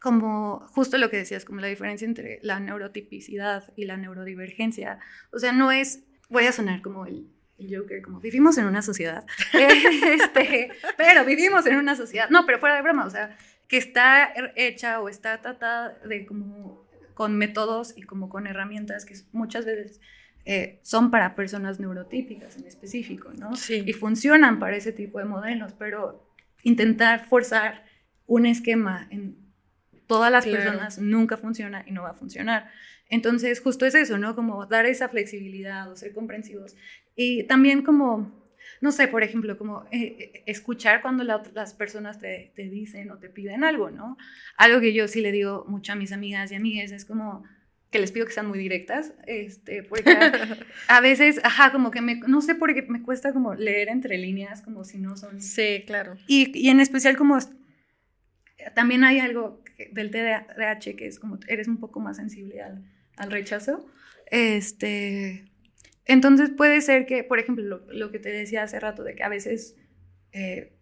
B: como justo lo que decías, como la diferencia entre la neurotipicidad y la neurodivergencia. O sea, no es, voy a sonar como el, Joker, como vivimos en una sociedad, este, pero vivimos en una sociedad, no, pero fuera de broma, o sea, que está hecha o está tratada de como con métodos y como con herramientas que muchas veces eh, son para personas neurotípicas en específico, ¿no?
A: Sí.
B: Y funcionan para ese tipo de modelos, pero intentar forzar un esquema en todas las personas nunca funciona y no va a funcionar. Entonces, justo es eso, ¿no? Como dar esa flexibilidad o ser comprensivos. Y también como no sé, por ejemplo, como eh, eh, escuchar cuando las personas te, dicen o te piden algo, ¿no? Algo que yo sí le digo mucho a mis amigas y amigas es como, que les pido que sean muy directas, este, porque a, veces, ajá, como que me, no sé por qué me cuesta como leer entre líneas, como si no son...
A: Sí, claro.
B: Y, y en especial como también hay algo del TDAH que es como eres un poco más sensible al, al rechazo. Este, entonces puede ser que, por ejemplo, lo, lo, que te decía hace rato, de que a veces eh,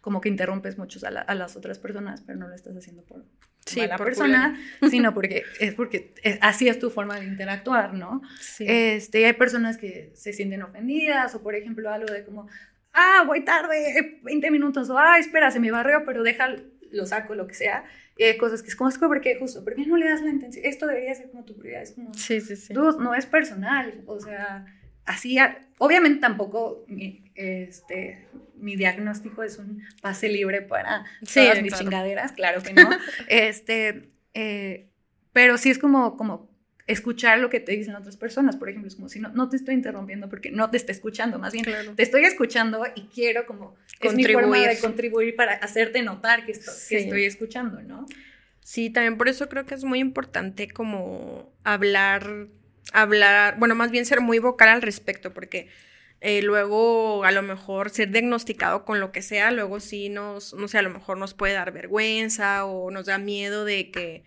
B: como que interrumpes mucho a, a, las otras personas, pero no lo estás haciendo por sí, la persona, sino porque es porque así es tu forma de interactuar, ¿no? Sí. Este, hay personas que se sienten ofendidas o, por ejemplo, algo de como, ah, voy tarde, 20 minutos, o, ah, espera, se me barrio, pero deja, lo saco, lo que sea. Hay cosas que es como, es porque justo, ¿por qué no le das la intención? Esto debería ser como tu prioridad, es como,
A: sí, sí, sí.
B: no es personal, o sea así, obviamente tampoco mi, este, mi diagnóstico es un pase libre para todas mis chingaderas, claro que no. este, eh, pero sí es como, como escuchar lo que te dicen otras personas, por ejemplo, es como si no, no te estoy interrumpiendo porque no te estoy escuchando, más bien te estoy escuchando y quiero como, es mi forma de contribuir para hacerte notar que, esto, que estoy escuchando, ¿no?
A: Sí, también por eso creo que es muy importante como hablar hablar, bueno, más bien ser muy vocal al respecto, porque eh, luego a lo mejor ser diagnosticado con lo que sea, luego sí nos, no sé, a lo mejor nos puede dar vergüenza o nos da miedo de que,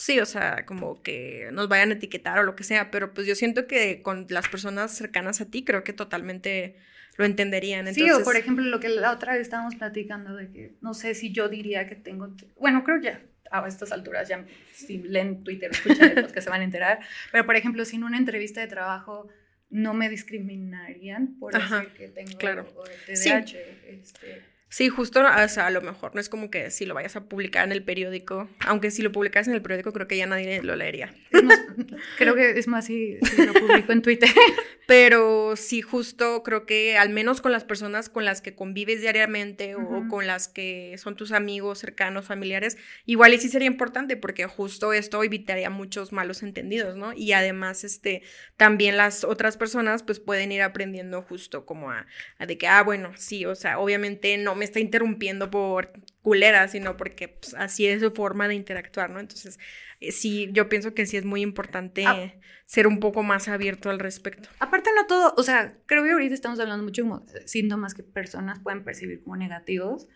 A: sí, o sea, como que nos vayan a etiquetar o lo que sea, pero pues yo siento que con las personas cercanas a ti creo que totalmente lo entenderían.
B: Entonces... Sí, o por ejemplo lo que la otra vez estábamos platicando de que no sé si yo diría que tengo, bueno, creo ya a estas alturas ya si leen Twitter, escuchan el que se van a enterar, pero por ejemplo, si en una entrevista de trabajo no me discriminarían por decir que tengo
A: claro.
B: TDAH. Este,
A: Sí, justo, o sea, a lo mejor no es como que si lo vayas a publicar en el periódico, aunque si lo publicas en el periódico creo que ya nadie lo leería.
B: creo que es más si, lo publico en Twitter.
A: Pero sí, justo creo que al menos con las personas con las que convives diariamente o con las que son tus amigos cercanos, familiares, igual y sí sería importante porque justo esto evitaría muchos malos entendidos, ¿no? Y además, este, también las otras personas pues pueden ir aprendiendo justo como a, a de que, ah, bueno, sí, o sea, obviamente no me está interrumpiendo por culera, sino porque pues, así es su forma de interactuar, ¿no? Entonces, eh, sí, yo pienso que sí es muy importante ah. ser un poco más abierto al respecto.
B: Aparte, no todo, o sea, creo que ahorita estamos hablando mucho como síntomas que personas pueden percibir como negativos,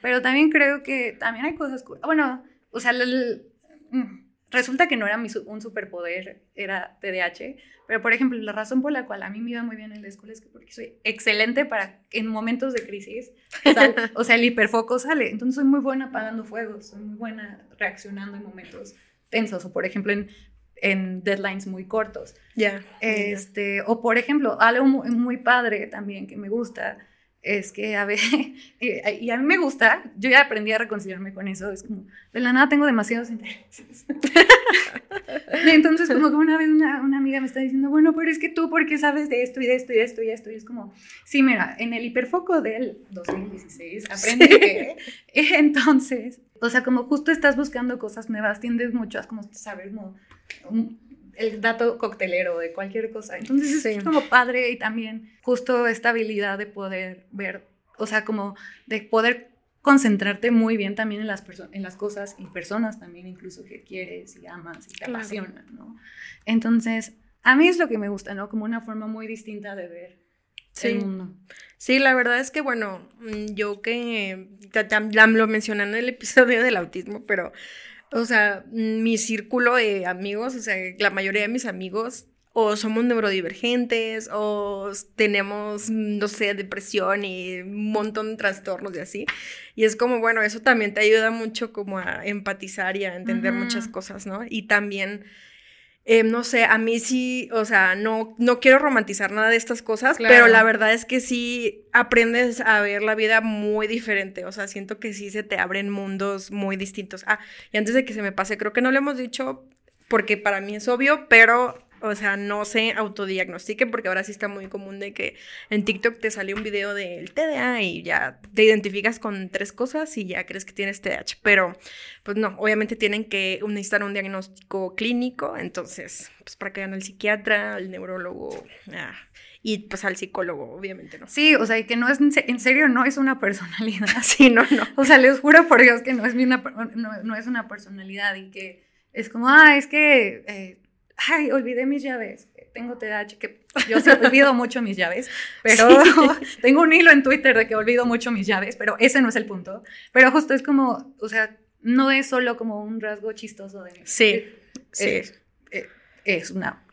B: pero también creo que también hay cosas, bueno, o sea, mm, resulta que no era mi, un superpoder, era TDAH, pero, por ejemplo, la razón por la cual a mí me iba muy bien en la escuela es que porque soy excelente para en momentos de crisis. O sea, el hiperfoco sale. Entonces, soy muy buena apagando fuegos, soy muy buena reaccionando en momentos tensos. O, por ejemplo, en, en deadlines muy cortos.
A: Ya.
B: Este, O, por ejemplo, algo muy, muy padre también que me gusta es que a ver, y a mí me gusta, yo ya aprendí a reconciliarme con eso, es como, de la nada tengo demasiados intereses. Entonces, como que una vez una, una, amiga me está diciendo, bueno, pero es que tú, ¿por qué sabes de esto y de esto y de esto y esto? Y es como, sí, mira, en el hiperfoco del 2016 aprendí que, entonces, o sea, como justo estás buscando cosas nuevas, tiendes mucho a como saber como el dato coctelero de cualquier cosa. Entonces es como padre y también justo esta habilidad de poder ver, o sea, como de poder concentrarte muy bien también en las, en las cosas y personas también incluso que quieres y amas y te apasionan, ¿no? Entonces, a mí es lo que me gusta, ¿no? Como una forma muy distinta de ver el mundo.
A: Sí, la verdad es que, bueno, mm, yo que lo mencioné en el episodio del autismo, pero o sea, mi círculo de amigos, o sea, la mayoría de mis amigos o somos neurodivergentes o tenemos, no sé, depresión y un montón de trastornos y así. Y es como, bueno, eso también te ayuda mucho como a empatizar y a entender muchas cosas, ¿no? Y también Em, no sé, a mí sí, o sea, no, no quiero romantizar nada de estas cosas, pero la verdad es que sí aprendes a ver la vida muy diferente, o sea, siento que sí se te abren mundos muy distintos. Ah, y antes de que se me pase, creo que no lo hemos dicho porque para mí es obvio, pero o sea, no se autodiagnostiquen porque ahora sí está muy común de que en TikTok te sale un video del TDA y ya te identificas con tres cosas y ya crees que tienes TDAH. Pero, pues no, obviamente tienen que necesitar un diagnóstico clínico, entonces, pues para que vayan al psiquiatra, al neurólogo, ah, y pues al psicólogo, obviamente, ¿no?
B: Sí, o sea, y que no es, en serio, no es una personalidad.
A: Sí, no, no.
B: O sea, les juro por Dios que no es, una, no es una personalidad y que es como, ah, es que, eh, ay, olvidé mis llaves, tengo TDAH, que yo sí olvido mucho mis llaves, pero tengo un hilo en Twitter de que olvido mucho mis llaves, pero ese no es el punto. Pero justo es como, o sea, no es solo como un rasgo chistoso de...
A: Sí, sí.
B: es una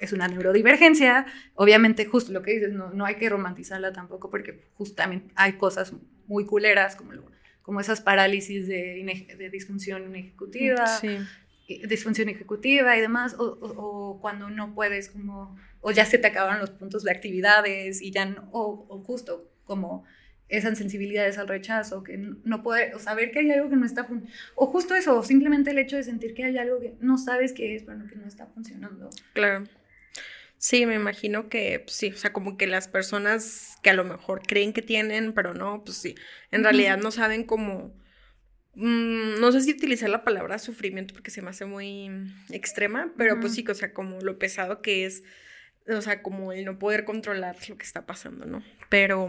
B: es una neurodivergencia. Obviamente, justo lo que dices, no, no hay que romantizarla tampoco porque justamente hay cosas muy culeras como, como esas parálisis de, de disfunción ejecutiva, disfunción ejecutiva y demás, o, cuando no puedes como, o ya se te acaban los puntos de actividades y ya no, o, justo como esas sensibilidades al rechazo, que no puede, o saber que hay algo que no está funcionando, o justo eso, o simplemente el hecho de sentir que hay algo que no sabes qué es, pero que no está funcionando.
A: Claro. Sí, me imagino que pues, sí, o sea, como que las personas que a lo mejor creen que tienen, pero no, pues sí, en realidad no saben cómo, mm, no sé si utilizar la palabra sufrimiento porque se me hace muy extrema, pero pues sí, o sea, como lo pesado que es, o sea, como el no poder controlar lo que está pasando, ¿no? Pero,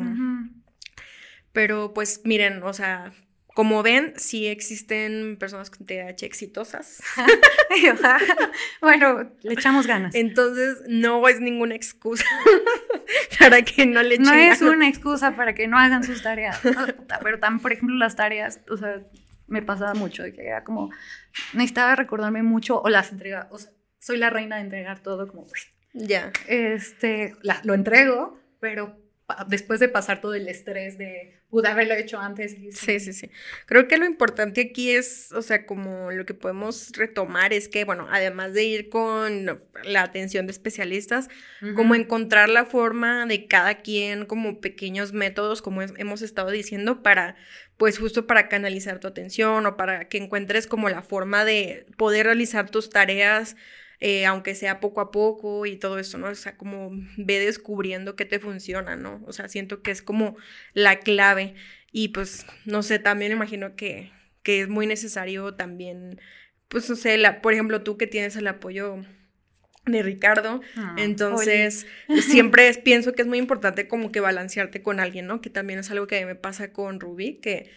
A: pero pues miren, o sea, como ven, sí existen personas con TDAH exitosas.
B: bueno, le echamos ganas.
A: Entonces, no es ninguna excusa para que no le echen
B: No es una excusa para que no hagan sus tareas. Pero también, por ejemplo, las tareas, o sea, me pasaba mucho de que era como, necesitaba recordarme mucho o las entregaba, o sea, soy la reina de entregar todo como,
A: ya.
B: Este, lo entrego, pero después de pasar todo el estrés de pude haberlo hecho antes.
A: Sí, sí, sí. Creo que lo importante aquí es, o sea, como lo que podemos retomar es que, bueno, además de ir con la atención de especialistas, como encontrar la forma de cada quien, como pequeños métodos, como hemos estado diciendo, para, pues justo para canalizar tu atención o para que encuentres como la forma de poder realizar tus tareas eh, aunque sea poco a poco y todo eso, ¿no? O sea, como ve descubriendo qué te funciona, ¿no? O sea, siento que es como la clave y pues, no sé, también imagino que, que es muy necesario también, pues, no sé, la, por ejemplo, tú que tienes el apoyo de Ricardo. Ah, Entonces, siempre pienso que es muy importante como que balancearte con alguien, ¿no? Que también es algo que a mí me pasa con Ruby, que,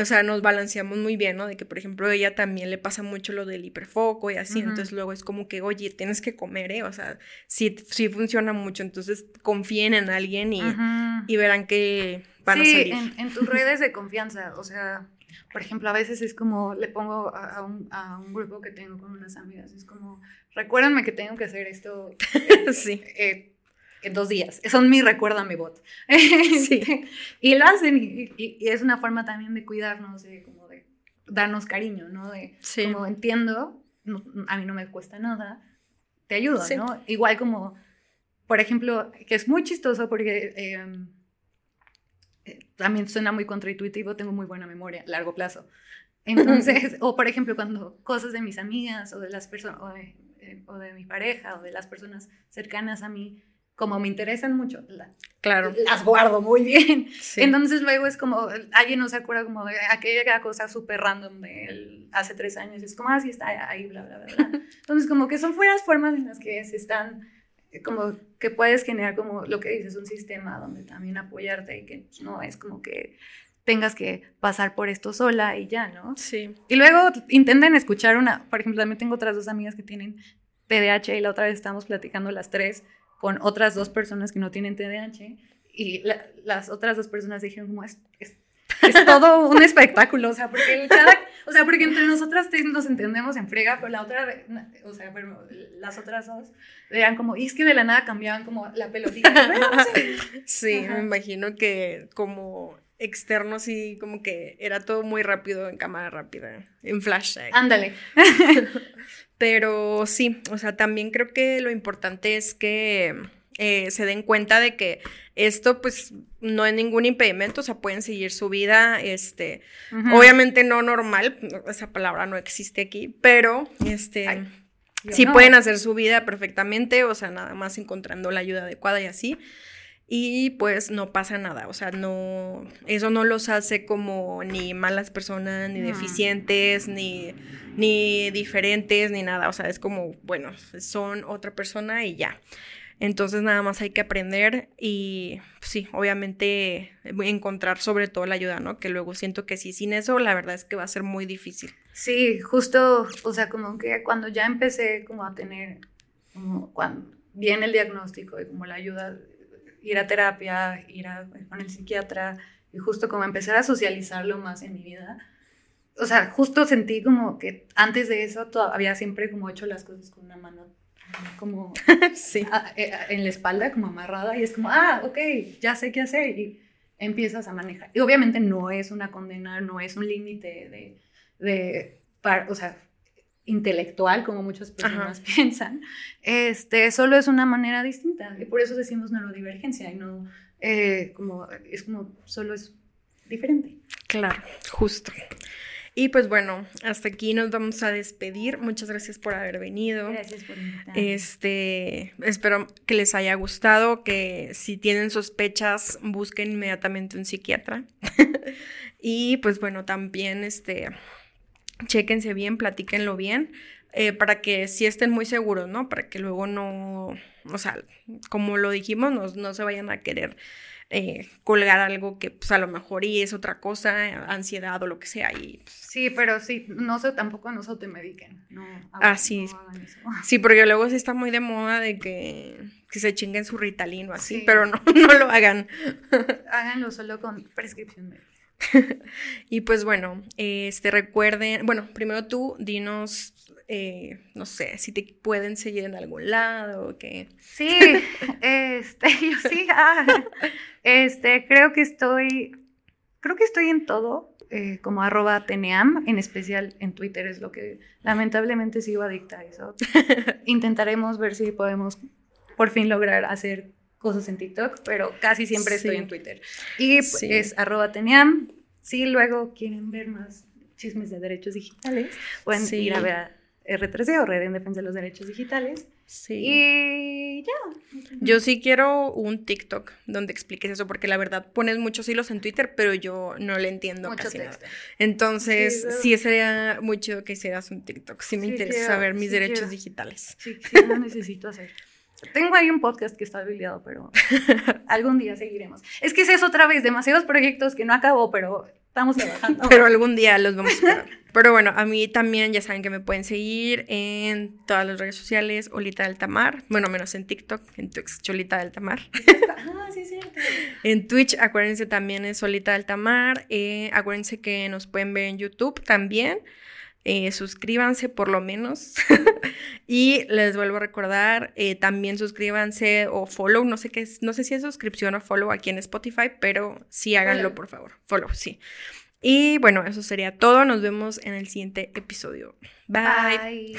A: o sea, nos balanceamos muy bien, ¿no? De que, por ejemplo, ella también le pasa mucho lo del hiperfoco y así, entonces luego es como que, oye, tienes que comer, ¿eh? O sea, sí, sí funciona mucho, entonces confíen en alguien y, y verán que van a salir.
B: En, en tus redes de confianza, o sea, por ejemplo, a veces es como, le pongo a, un, a un grupo que tengo con unas amigas, es como recuérdame que tengo que hacer esto
A: sí.
B: Eh, en dos días. Son mi recuerda mi bot. sí. y lo hacen y, es una forma también de cuidarnos, de como de darnos cariño, ¿no? De como entiendo, a mí no me cuesta nada, te ayudo, ¿no? Igual como, por ejemplo, que es muy chistoso porque eh, también suena muy contraintuitivo, tengo muy buena memoria a largo plazo. Entonces, o por ejemplo, cuando cosas de mis amigas o de las personas, eh, o de mi pareja o de las personas cercanas a mí, como me interesan mucho,
A: claro.
B: las guardo muy bien. Entonces luego es como, alguien no se acuerda como de aquella cosa súper random de él hace tres años, es como, así ah, está ahí, bla, bla, bla, Entonces como que son fueras formas en las que se están, como que puedes generar como lo que dices, un sistema donde también apoyarte y que no es como que tengas que pasar por esto sola y ya, ¿no?
A: Sí.
B: Y luego intenten escuchar una, por ejemplo, también tengo otras dos amigas que tienen TDAH y la otra vez estábamos platicando las tres con otras dos personas que no tienen TDAH y las otras dos personas dijeron como es, es, todo un espectáculo, o sea, porque o sea, porque entre nosotras nos entendemos en frega, pero la otra, o sea, pero las otras dos eran como, y es que de la nada cambiaban como la pelotita.
A: sí, me imagino que como externo sí como que era todo muy rápido en cámara rápida, en flash.
B: Ándale.
A: Pero sí, o sea, también creo que lo importante es que eh, se den cuenta de que esto pues no es ningún impedimento, o sea, pueden seguir su vida, este, obviamente no normal, esa palabra no existe aquí, pero este, sí pueden hacer su vida perfectamente, o sea, nada más encontrando la ayuda adecuada y así y pues no pasa nada, o sea, no, eso no los hace como ni malas personas, ni deficientes, ni, ni diferentes, ni nada, o sea, es como, bueno, son otra persona y ya. Entonces nada más hay que aprender y pues, sí, obviamente encontrar sobre todo la ayuda, ¿no? Que luego siento que sí, sin eso la verdad es que va a ser muy difícil.
B: Sí, justo, o sea, como que cuando ya empecé como a tener, como cuando viene el diagnóstico y como la ayuda, ir a terapia, ir a, con el psiquiatra y justo como empezar a socializarlo más en mi vida, o sea, justo sentí como que antes de eso había siempre como hecho las cosas con una mano como sí. Eh, en la espalda, como amarrada, y es como, ah, ok, ya sé qué hacer, y empiezas a manejar. Y obviamente no es una condena, no es un límite de, de o sea, intelectual, como muchas personas piensan, este, solo es una manera distinta, y por eso decimos neurodivergencia, y no, eh, como, es como, solo es diferente.
A: Claro, justo. Y pues bueno, hasta aquí nos vamos a despedir. Muchas gracias por haber venido.
B: Gracias por invitarme.
A: Este, espero que les haya gustado, que si tienen sospechas, busquen inmediatamente un psiquiatra. y pues bueno, también este, chéquense bien, platíquenlo bien. Eh, para que sí estén muy seguros, ¿no? Para que luego no, o sea, como lo dijimos, no, no se vayan a querer eh, colgar algo que pues a lo mejor y es otra cosa, ansiedad o lo que sea. Y, pues
B: sí, pero sí, no sé, tampoco no se mediquen. No,
A: ah, sí. sí, porque luego sí está muy de moda de que, que se chinguen su Ritalin o así, pero no, no lo hagan.
B: Háganlo solo con prescripción médica.
A: y pues bueno, este recuerden, bueno, primero tú dinos, eh, no sé, si te pueden seguir en algún lado o qué.
B: Sí, este, yo sí, ah, este, creo que estoy, creo que estoy en todo, eh, como arroba teneam, en especial en Twitter es lo que lamentablemente sigo adicta a eso. Intentaremos ver si podemos por fin lograr hacer cosas en TikTok, pero casi siempre estoy en Twitter. Y es arroba teniam. Si luego quieren ver más chismes de derechos digitales, pueden ir a ver a R3D o Red en Defensa de los Derechos Digitales. Sí. Y ya.
A: Yo sí quiero un TikTok donde expliques eso, porque la verdad pones muchos hilos en Twitter, pero yo no le entiendo Mucho casi nada. Entonces, sí, sería muy chido que hicieras un TikTok. Sí me interesa saber mis derechos digitales.
B: Sí, sí, lo necesito hacer. Tengo ahí un podcast que está habilitado, pero algún día seguiremos. Es que es eso otra vez, demasiados proyectos que no acabo, pero estamos trabajando.
A: pero algún día los vamos a ver. Pero bueno, a mí también ya saben que me pueden seguir en todas las redes sociales, Olita del Tamar. Bueno, menos en TikTok, en Twitch, Cholita del Tamar.
B: ah, sí, cierto.
A: En Twitch, acuérdense también es Solita del Tamar. Eh, acuérdense que nos pueden ver en YouTube también. Eh, suscríbanse por lo menos. y les vuelvo a recordar, eh, también suscríbanse o follow, no sé qué es, no sé si es suscripción o follow aquí en Spotify, pero sí háganlo, por favor. Follow, sí. Y bueno, eso sería todo. Nos vemos en el siguiente episodio. Bye.